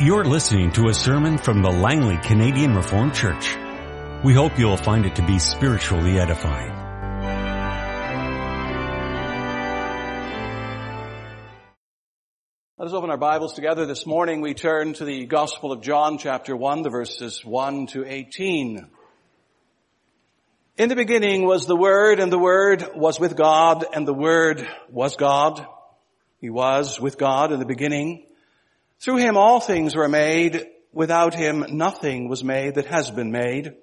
You're listening to a sermon from the Langley Canadian Reformed Church. We hope you'll find it to be spiritually edifying. Let us open our Bibles together. This morning we turn to the Gospel of John chapter 1, the verses 1 to 18. In the beginning was the Word, and the Word was with God, and the Word was God. He was with God in the beginning. Through him all things were made. Without him nothing was made that has been made.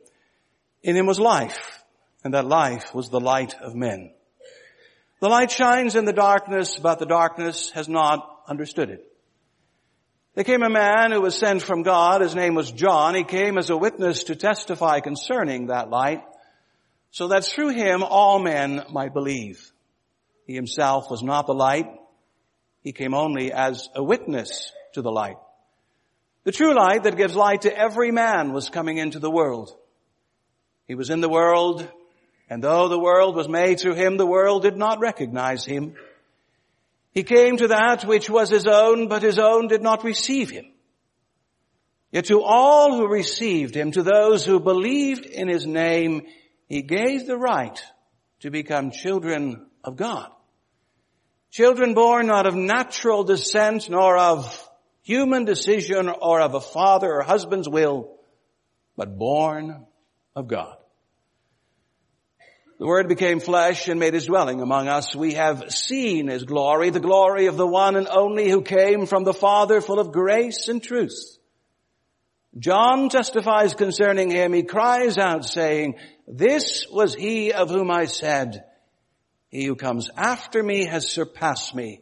In him was life, and that life was the light of men. The light shines in the darkness, but the darkness has not understood it. There came a man who was sent from God. His name was John. He came as a witness to testify concerning that light, so that through him all men might believe. He himself was not the light. He came only as a witness to the light. The true light that gives light to every man was coming into the world. He was in the world, and though the world was made through him, the world did not recognize him. He came to that which was his own, but his own did not receive him. Yet to all who received him, to those who believed in his name, he gave the right to become children of God. Children born not of natural descent, nor of human decision or of a father or husband's will, but born of God. The Word became flesh and made His dwelling among us. We have seen His glory, the glory of the one and only who came from the Father full of grace and truth. John testifies concerning Him. He cries out saying, this was He of whom I said, He who comes after me has surpassed me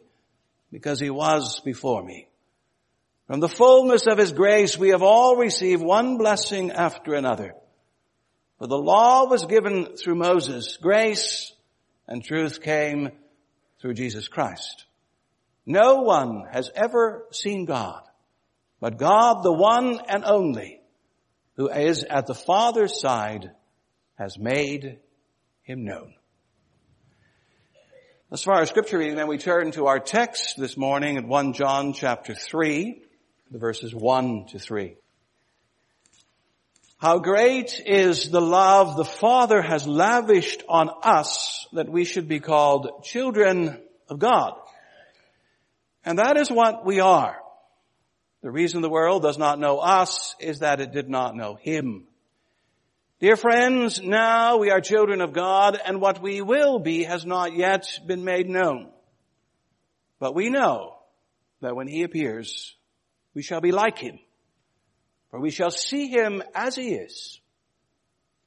because He was before me. From the fullness of His grace we have all received one blessing after another. For the law was given through Moses. Grace and truth came through Jesus Christ. No one has ever seen God, but God, the one and only, who is at the Father's side, has made him known. As far as scripture reading, then we turn to our text this morning at 1 John chapter 3 the verses 1 to 3. How great is the love the Father has lavished on us that we should be called children of God. And that is what we are. The reason the world does not know us is that it did not know Him. Dear friends, now we are children of God and what we will be has not yet been made known. But we know that when He appears, we shall be like him, for we shall see him as he is.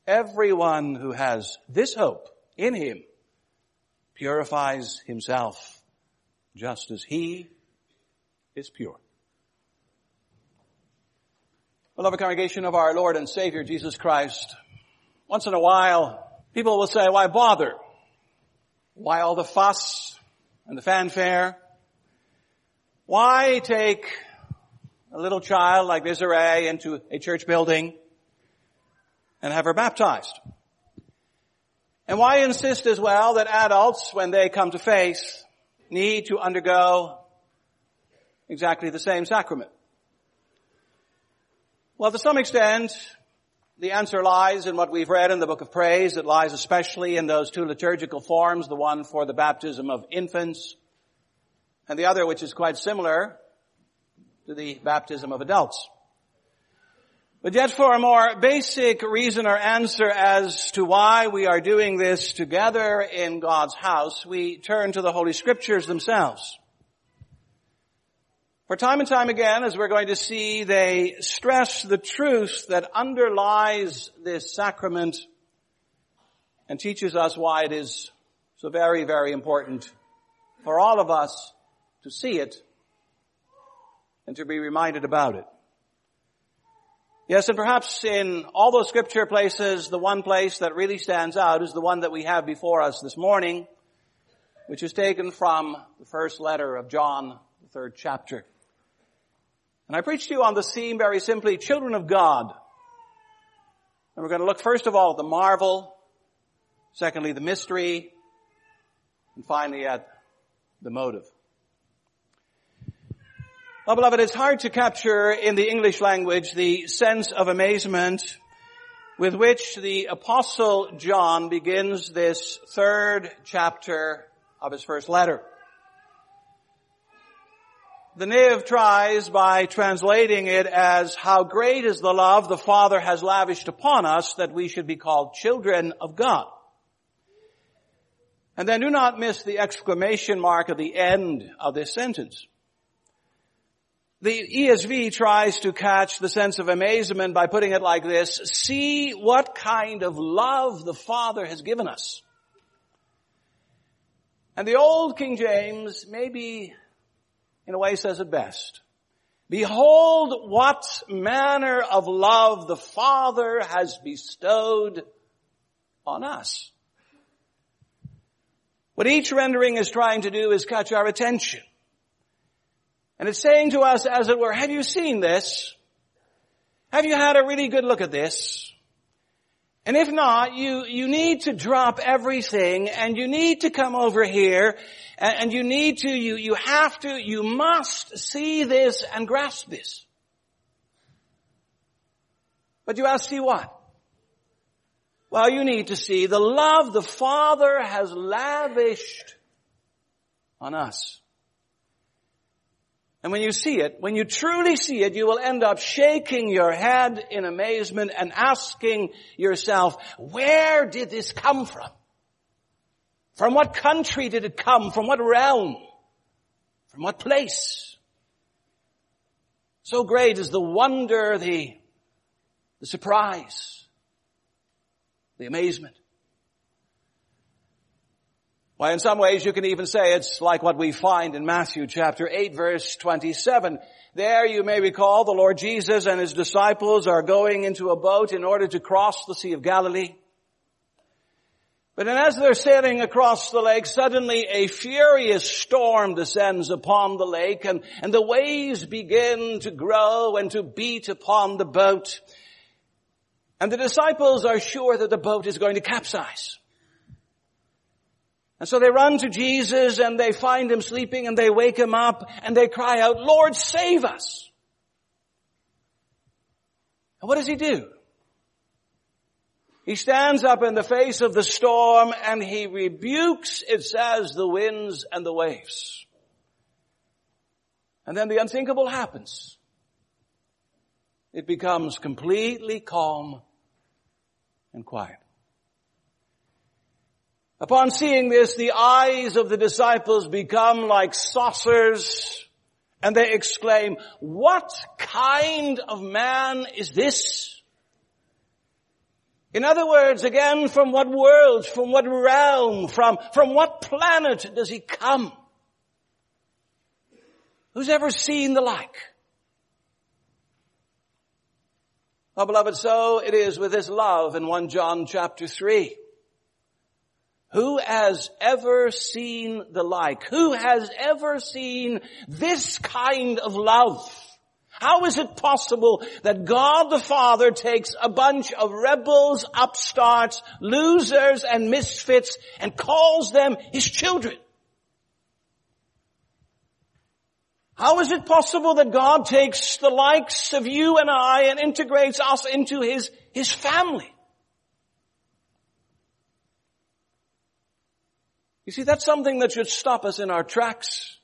Everyone who has this hope in him purifies himself just as he is pure. Beloved congregation of our Lord and Savior Jesus Christ, once in a while people will say, why bother? Why all the fuss and the fanfare? Why take a little child like Desiree into a church building and have her baptized? And why insist as well that adults, when they come to faith, need to undergo exactly the same sacrament? Well, to some extent, the answer lies in what we've read in the book of praise. It lies especially in those two liturgical forms, the one for the baptism of infants and the other, which is quite similar, to the baptism of adults. But yet for a more basic reason or answer as to why we are doing this together in God's house, we turn to the Holy Scriptures themselves. For time and time again, as we're going to see, they stress the truth that underlies this sacrament and teaches us why it is so very, very important for all of us to see it and to be reminded about it. Yes, and perhaps in all those scripture places, the one place that really stands out is the one that we have before us this morning, which is taken from the first letter of John, the third chapter. And I preach to you on the theme very simply, children of God. And we're going to look first of all at the marvel, secondly the mystery, and finally at the motive. Well, beloved, it's hard to capture in the English language the sense of amazement with which the apostle John begins this third chapter of his first letter. The NIV tries by translating it as how great is the love the Father has lavished upon us that we should be called children of God. And then do not miss the exclamation mark at the end of this sentence. The ESV tries to catch the sense of amazement by putting it like this, see what kind of love the Father has given us. And the old King James maybe in a way says it best. Behold what manner of love the Father has bestowed on us. What each rendering is trying to do is catch our attention. And it's saying to us, as it were, have you seen this? Have you had a really good look at this? And if not, you, you need to drop everything and you need to come over here and, and you need to, you, you have to, you must see this and grasp this. But you ask, see what? Well, you need to see the love the Father has lavished on us. And when you see it, when you truly see it, you will end up shaking your head in amazement and asking yourself, where did this come from? From what country did it come? From what realm? From what place? So great is the wonder, the, the surprise, the amazement. Why in some ways you can even say it's like what we find in Matthew chapter 8 verse 27. There you may recall the Lord Jesus and his disciples are going into a boat in order to cross the Sea of Galilee. But as they're sailing across the lake, suddenly a furious storm descends upon the lake and, and the waves begin to grow and to beat upon the boat. And the disciples are sure that the boat is going to capsize. And so they run to Jesus and they find him sleeping and they wake him up and they cry out, Lord, save us. And what does he do? He stands up in the face of the storm and he rebukes, it says, the winds and the waves. And then the unthinkable happens. It becomes completely calm and quiet. Upon seeing this, the eyes of the disciples become like saucers and they exclaim, what kind of man is this? In other words, again, from what world, from what realm, from, from what planet does he come? Who's ever seen the like? Oh beloved, so it is with this love in 1 John chapter 3. Who has ever seen the like? Who has ever seen this kind of love? How is it possible that God the Father takes a bunch of rebels, upstarts, losers, and misfits and calls them His children? How is it possible that God takes the likes of you and I and integrates us into His, His family? You see, that's something that should stop us in our tracks.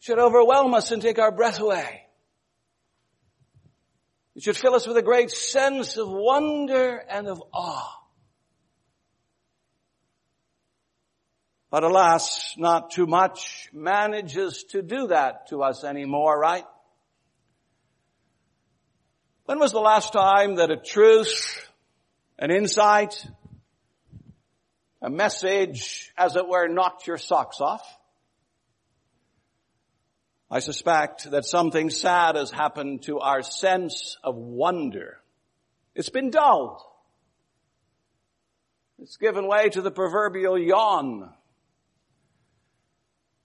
Should overwhelm us and take our breath away. It should fill us with a great sense of wonder and of awe. But alas, not too much manages to do that to us anymore, right? When was the last time that a truth, an insight, a message, as it were, knocked your socks off. I suspect that something sad has happened to our sense of wonder. It's been dulled. It's given way to the proverbial yawn.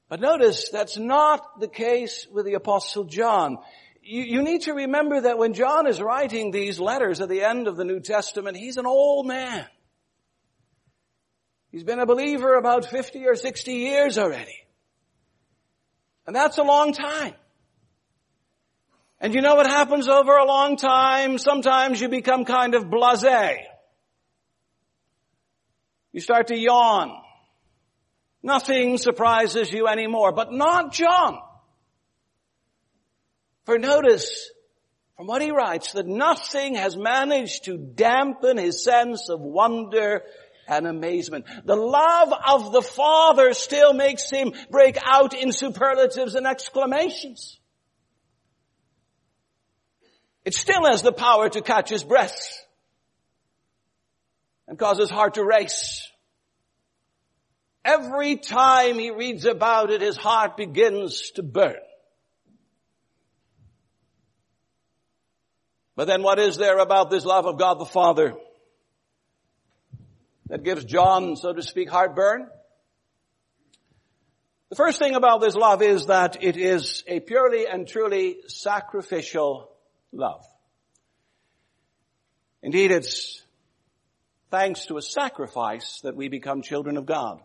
But notice that's not the case with the apostle John. You, you, need to remember that when John is writing these letters at the end of the New Testament, he's an old man. He's been a believer about 50 or 60 years already. And that's a long time. And you know what happens over a long time? Sometimes you become kind of blasé. You start to yawn. Nothing surprises you anymore, but not John. For notice, from what he writes, that nothing has managed to dampen his sense of wonder and amazement. The love of the Father still makes him break out in superlatives and exclamations. It still has the power to catch his breath and cause his heart to race. Every time he reads about it, his heart begins to burn. But then what is there about this love of God the Father that gives John, so to speak, heartburn? The first thing about this love is that it is a purely and truly sacrificial love. Indeed, it's thanks to a sacrifice that we become children of God.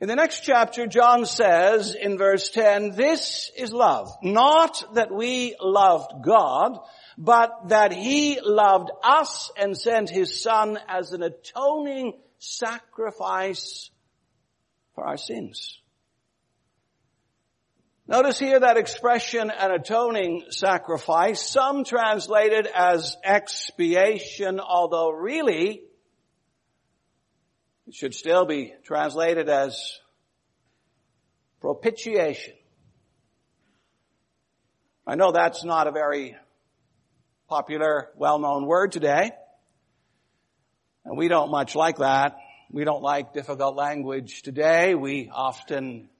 In the next chapter, John says in verse 10, this is love. Not that we loved God, but that He loved us and sent His Son as an atoning sacrifice for our sins. Notice here that expression, an atoning sacrifice, some translate it as expiation, although really it should still be translated as propitiation. I know that's not a very popular, well-known word today. And we don't much like that. We don't like difficult language today. We often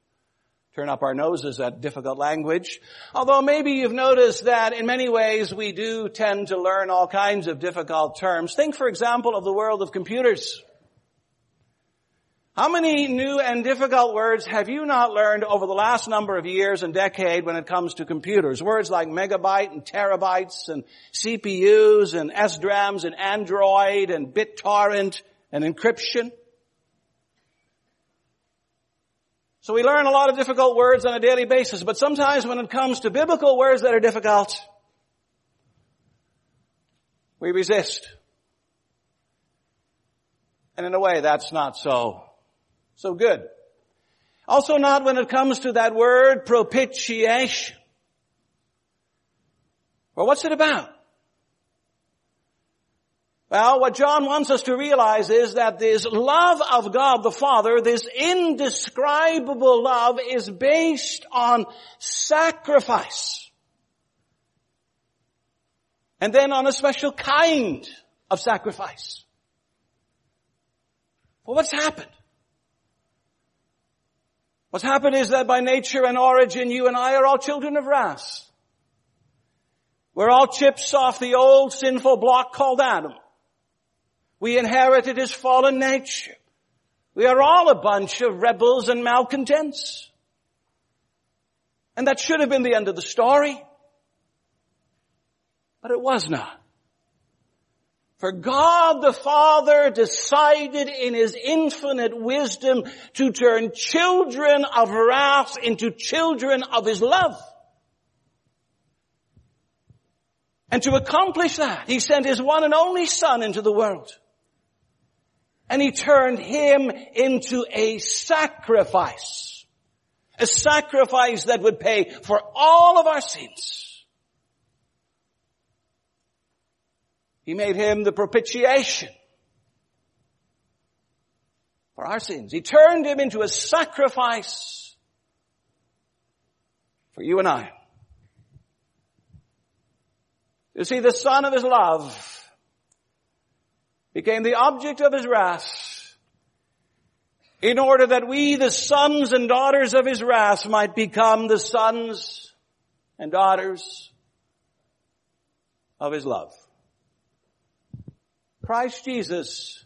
turn up our noses at difficult language. Although maybe you've noticed that in many ways we do tend to learn all kinds of difficult terms. Think for example of the world of computers. How many new and difficult words have you not learned over the last number of years and decade when it comes to computers? Words like megabyte and terabytes and CPUs and SDRAMs and Android and BitTorrent and encryption. So we learn a lot of difficult words on a daily basis, but sometimes when it comes to biblical words that are difficult, we resist. And in a way that's not so so good. Also not when it comes to that word propitiation. Well, what's it about? Well, what John wants us to realize is that this love of God the Father, this indescribable love is based on sacrifice. And then on a special kind of sacrifice. Well, what's happened? What's happened is that by nature and origin, you and I are all children of wrath. We're all chips off the old sinful block called Adam. We inherited his fallen nature. We are all a bunch of rebels and malcontents. And that should have been the end of the story. But it was not. For God the Father decided in His infinite wisdom to turn children of wrath into children of His love. And to accomplish that, He sent His one and only Son into the world. And He turned Him into a sacrifice. A sacrifice that would pay for all of our sins. He made him the propitiation for our sins. He turned him into a sacrifice for you and I. You see, the son of his love became the object of his wrath in order that we, the sons and daughters of his wrath, might become the sons and daughters of his love. Christ Jesus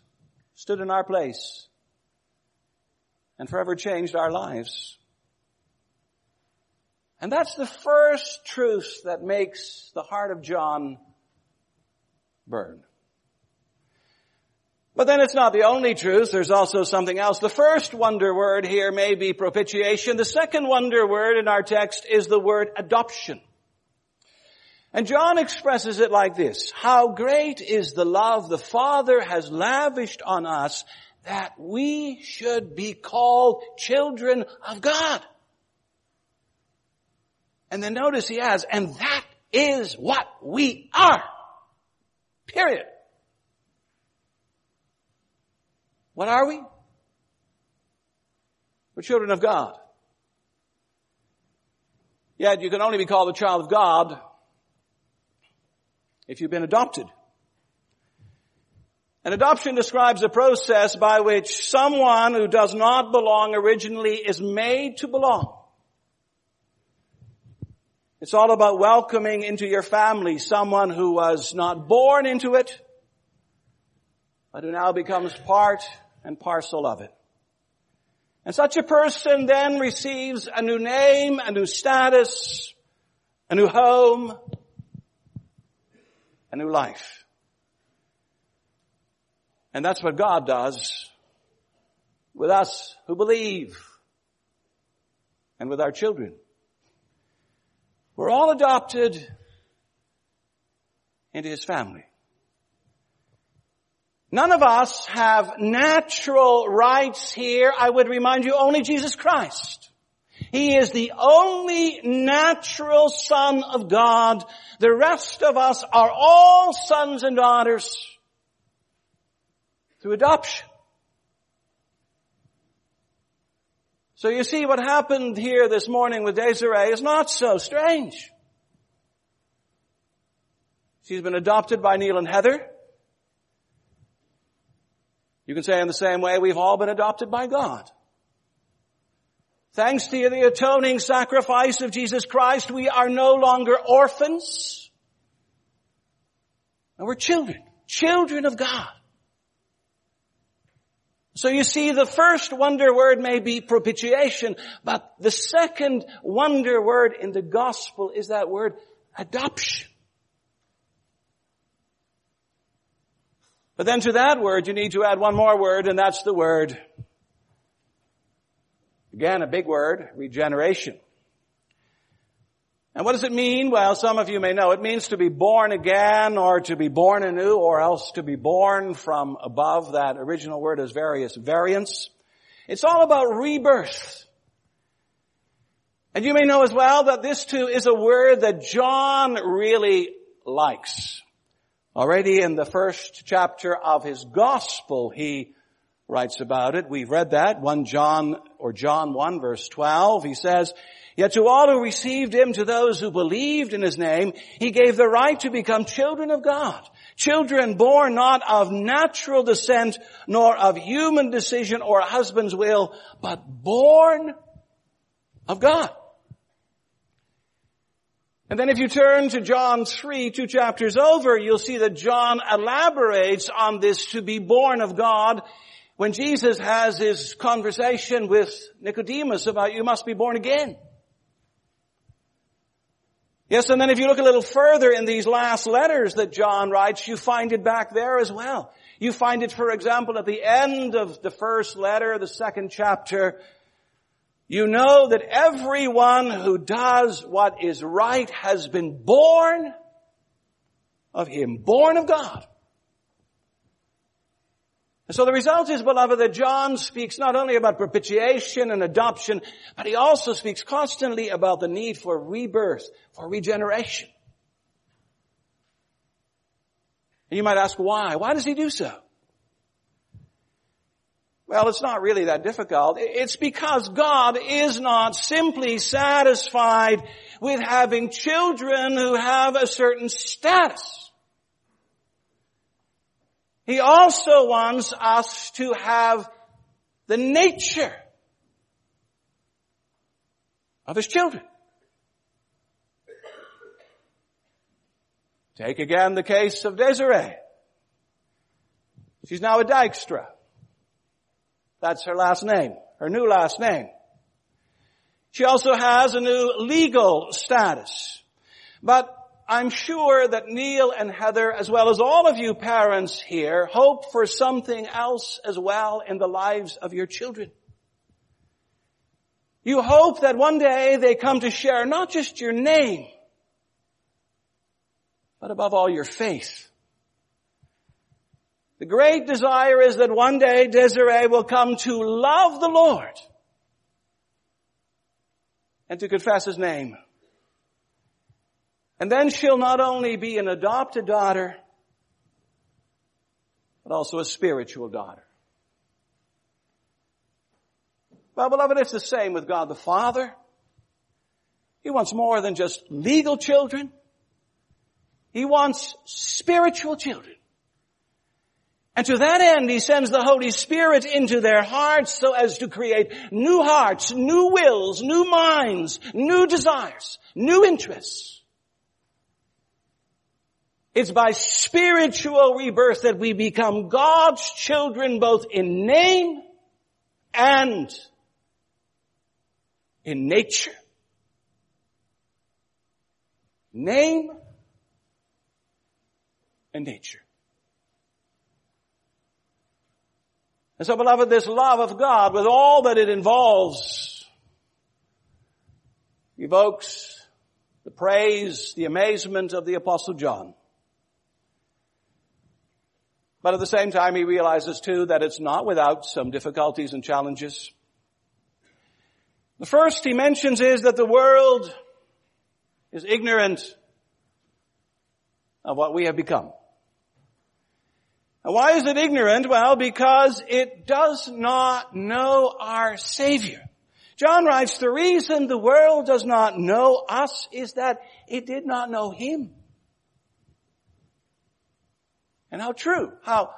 stood in our place and forever changed our lives. And that's the first truth that makes the heart of John burn. But then it's not the only truth. There's also something else. The first wonder word here may be propitiation. The second wonder word in our text is the word adoption. And John expresses it like this. How great is the love the Father has lavished on us that we should be called children of God. And then notice he has, and that is what we are. Period. What are we? We're children of God. Yet you can only be called a child of God if you've been adopted. An adoption describes a process by which someone who does not belong originally is made to belong. It's all about welcoming into your family someone who was not born into it, but who now becomes part and parcel of it. And such a person then receives a new name, a new status, a new home, a new life. And that's what God does with us who believe and with our children. We're all adopted into His family. None of us have natural rights here. I would remind you only Jesus Christ. He is the only natural son of God. The rest of us are all sons and daughters through adoption. So you see what happened here this morning with Desiree is not so strange. She's been adopted by Neil and Heather. You can say in the same way, we've all been adopted by God. Thanks to the atoning sacrifice of Jesus Christ, we are no longer orphans. And we're children. Children of God. So you see, the first wonder word may be propitiation, but the second wonder word in the gospel is that word adoption. But then to that word, you need to add one more word, and that's the word, again, a big word, regeneration. And what does it mean? Well, some of you may know. It means to be born again or to be born anew or else to be born from above. That original word has various variants. It's all about rebirth. And you may know as well that this too is a word that John really likes. Already in the first chapter of his gospel, he writes about it. We've read that, 1 John, or John 1 verse 12. He says, Yet to all who received him, to those who believed in his name, he gave the right to become children of God. Children born not of natural descent, nor of human decision or husband's will, but born of God. And then if you turn to John 3, two chapters over, you'll see that John elaborates on this to be born of God when Jesus has his conversation with Nicodemus about you must be born again. Yes, and then if you look a little further in these last letters that John writes, you find it back there as well. You find it, for example, at the end of the first letter, the second chapter, you know that everyone who does what is right has been born of Him, born of God. And so the result is, beloved, that John speaks not only about propitiation and adoption, but he also speaks constantly about the need for rebirth, for regeneration. And you might ask why? Why does he do so? Well, it's not really that difficult. It's because God is not simply satisfied with having children who have a certain status. He also wants us to have the nature of His children. Take again the case of Desiree. She's now a Dykstra. That's her last name, her new last name. She also has a new legal status. But I'm sure that Neil and Heather, as well as all of you parents here, hope for something else as well in the lives of your children. You hope that one day they come to share not just your name, but above all your faith. The great desire is that one day Desiree will come to love the Lord and to confess His name. And then she'll not only be an adopted daughter, but also a spiritual daughter. Well, beloved, it's the same with God the Father. He wants more than just legal children. He wants spiritual children. And to that end, He sends the Holy Spirit into their hearts so as to create new hearts, new wills, new minds, new desires, new interests. It's by spiritual rebirth that we become God's children both in name and in nature. Name and nature. And so beloved, this love of God with all that it involves evokes the praise, the amazement of the apostle John. But at the same time, he realizes too that it's not without some difficulties and challenges. The first he mentions is that the world is ignorant of what we have become. And why is it ignorant? Well, because it does not know our Savior. John writes, the reason the world does not know us is that it did not know Him. And how true, how,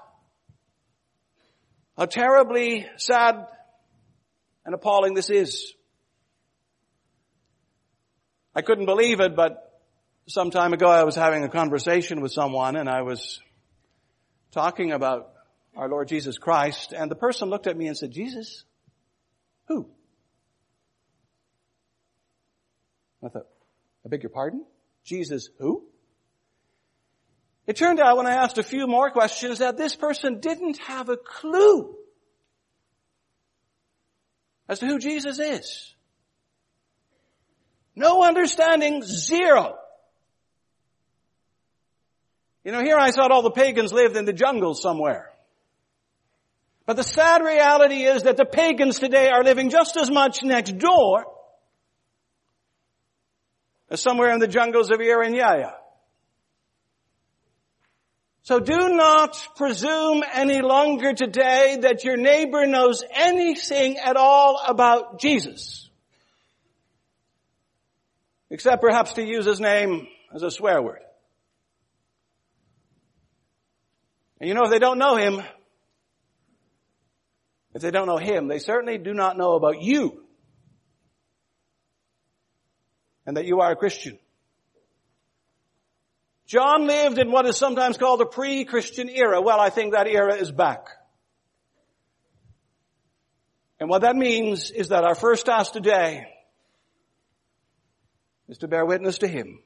how terribly sad and appalling this is. I couldn't believe it, but some time ago I was having a conversation with someone and I was talking about our Lord Jesus Christ, and the person looked at me and said, Jesus? Who? I thought, I beg your pardon? Jesus who? It turned out when I asked a few more questions that this person didn't have a clue as to who Jesus is. No understanding, zero. You know, here I thought all the pagans lived in the jungle somewhere. But the sad reality is that the pagans today are living just as much next door as somewhere in the jungles of Irian Jaya. So do not presume any longer today that your neighbor knows anything at all about Jesus. Except perhaps to use his name as a swear word. And you know, if they don't know him, if they don't know him, they certainly do not know about you. And that you are a Christian. John lived in what is sometimes called a pre-Christian era. Well, I think that era is back. And what that means is that our first task today is to bear witness to Him.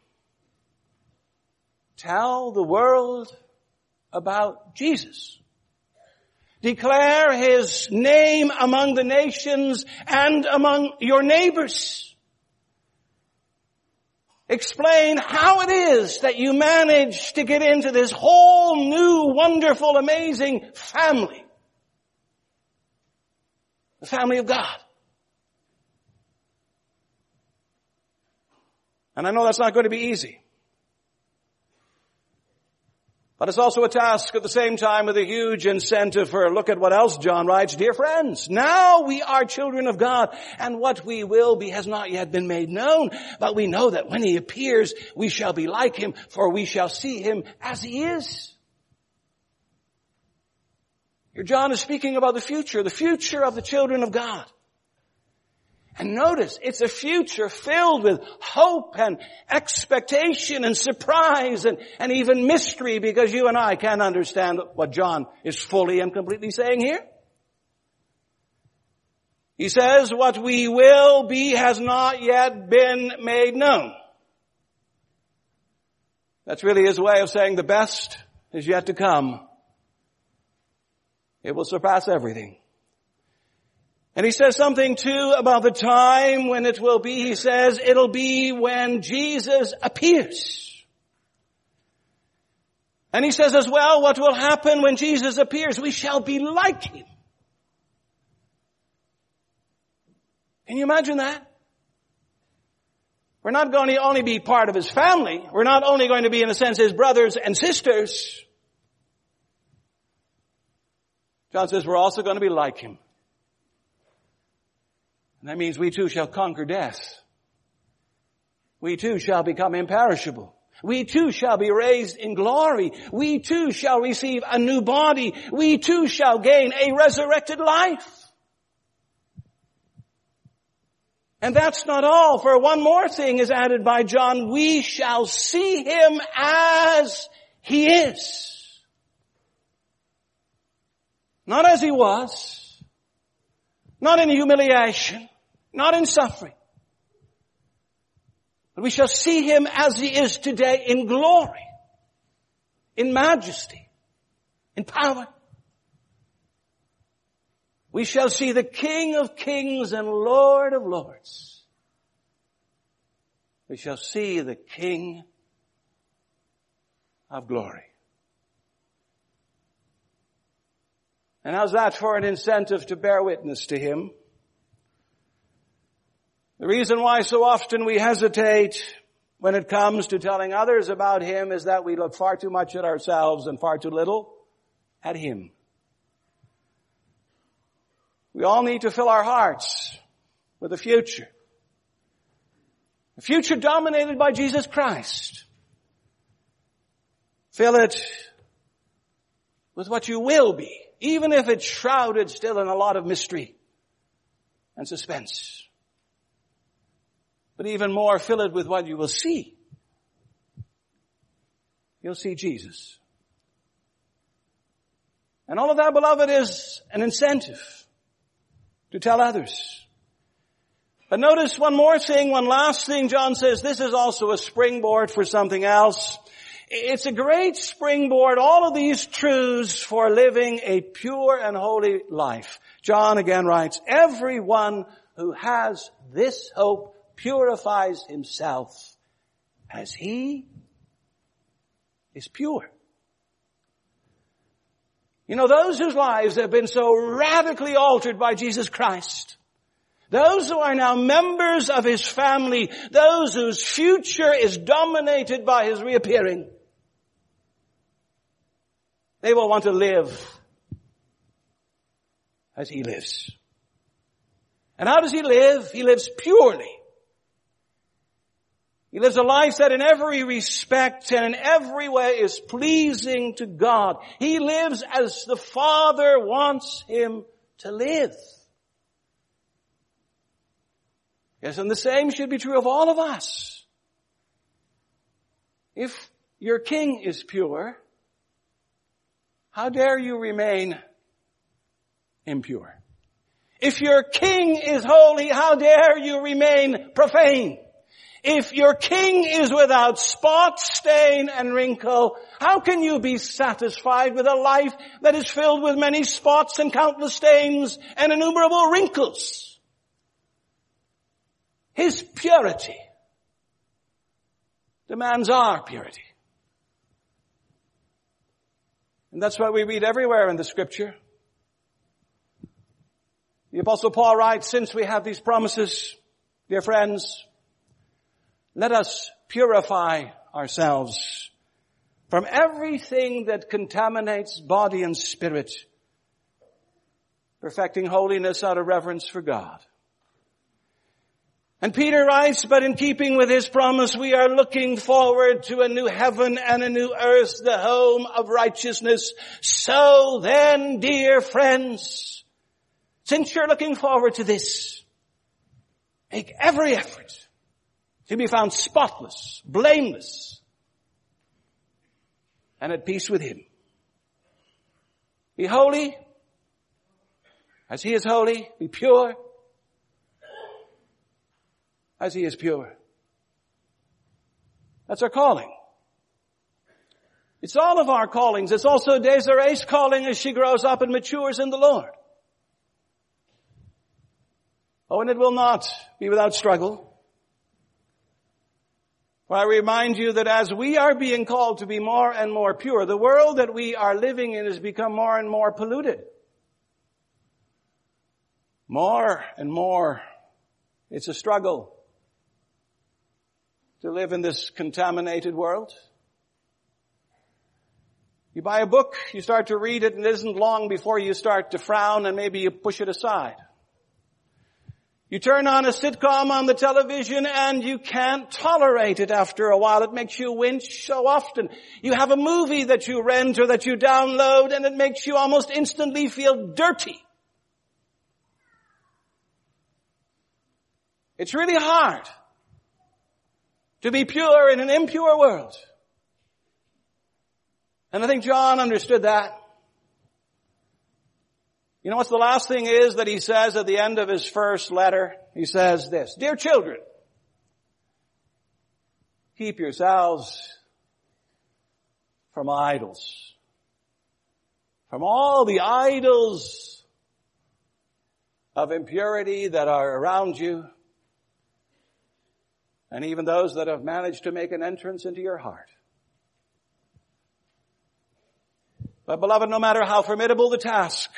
Tell the world about Jesus. Declare His name among the nations and among your neighbors. Explain how it is that you managed to get into this whole new, wonderful, amazing family. The family of God. And I know that's not going to be easy. But it's also a task at the same time with a huge incentive for, look at what else John writes, dear friends, now we are children of God, and what we will be has not yet been made known, but we know that when he appears, we shall be like him, for we shall see him as he is. Here John is speaking about the future, the future of the children of God. And notice, it's a future filled with hope and expectation and surprise and, and even mystery because you and I can't understand what John is fully and completely saying here. He says, what we will be has not yet been made known. That's really his way of saying the best is yet to come. It will surpass everything. And he says something too about the time when it will be. He says it'll be when Jesus appears. And he says as well, what will happen when Jesus appears? We shall be like him. Can you imagine that? We're not going to only be part of his family. We're not only going to be, in a sense, his brothers and sisters. John says we're also going to be like him. And that means we too shall conquer death. We too shall become imperishable. We too shall be raised in glory. We too shall receive a new body. We too shall gain a resurrected life. And that's not all, for one more thing is added by John. We shall see him as he is. Not as he was. Not in humiliation. Not in suffering. But we shall see him as he is today in glory. In majesty. In power. We shall see the King of kings and Lord of lords. We shall see the King of glory. And how's that for an incentive to bear witness to Him? The reason why so often we hesitate when it comes to telling others about Him is that we look far too much at ourselves and far too little at Him. We all need to fill our hearts with a future. A future dominated by Jesus Christ. Fill it with what you will be, even if it's shrouded still in a lot of mystery and suspense. But even more, fill it with what you will see. You'll see Jesus. And all of that, beloved, is an incentive to tell others. But notice one more thing, one last thing John says, this is also a springboard for something else. It's a great springboard, all of these truths for living a pure and holy life. John again writes, everyone who has this hope purifies himself as he is pure. You know, those whose lives have been so radically altered by Jesus Christ, those who are now members of His family, those whose future is dominated by His reappearing, they will want to live as He lives. And how does He live? He lives purely. He lives a life that in every respect and in every way is pleasing to God. He lives as the Father wants him to live. Yes, and the same should be true of all of us. If your king is pure, how dare you remain impure? If your king is holy, how dare you remain profane? If your king is without spot, stain, and wrinkle, how can you be satisfied with a life that is filled with many spots and countless stains and innumerable wrinkles? His purity demands our purity. And that's what we read everywhere in the scripture. The apostle Paul writes, since we have these promises, dear friends, let us purify ourselves from everything that contaminates body and spirit, perfecting holiness out of reverence for God. And Peter writes, but in keeping with his promise, we are looking forward to a new heaven and a new earth, the home of righteousness. So then, dear friends, since you're looking forward to this, make every effort to be found spotless, blameless, and at peace with Him. Be holy as He is holy. Be pure as He is pure. That's our calling. It's all of our callings. It's also Desiree's calling as she grows up and matures in the Lord. Oh, and it will not be without struggle. For I remind you that as we are being called to be more and more pure, the world that we are living in has become more and more polluted. More and more. It's a struggle to live in this contaminated world. You buy a book, you start to read it, and it isn't long before you start to frown and maybe you push it aside. You turn on a sitcom on the television and you can't tolerate it after a while. It makes you winch so often. You have a movie that you rent or that you download and it makes you almost instantly feel dirty. It's really hard to be pure in an impure world. And I think John understood that. You know what's the last thing is that he says at the end of his first letter? He says this, Dear children, keep yourselves from idols. From all the idols of impurity that are around you, and even those that have managed to make an entrance into your heart. But beloved, no matter how formidable the task,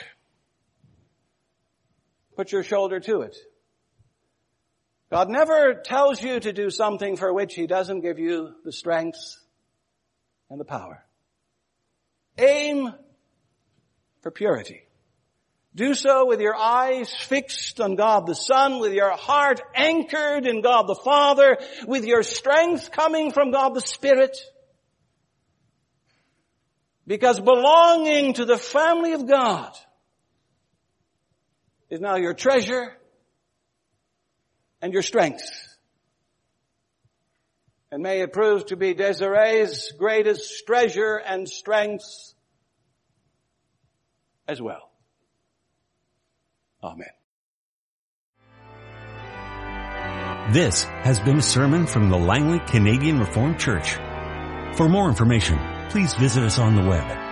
Put your shoulder to it. God never tells you to do something for which He doesn't give you the strength and the power. Aim for purity. Do so with your eyes fixed on God the Son, with your heart anchored in God the Father, with your strength coming from God the Spirit. Because belonging to the family of God is now your treasure and your strength. And may it prove to be Desiree's greatest treasure and strength as well. Amen. This has been a sermon from the Langley Canadian Reformed Church. For more information, please visit us on the web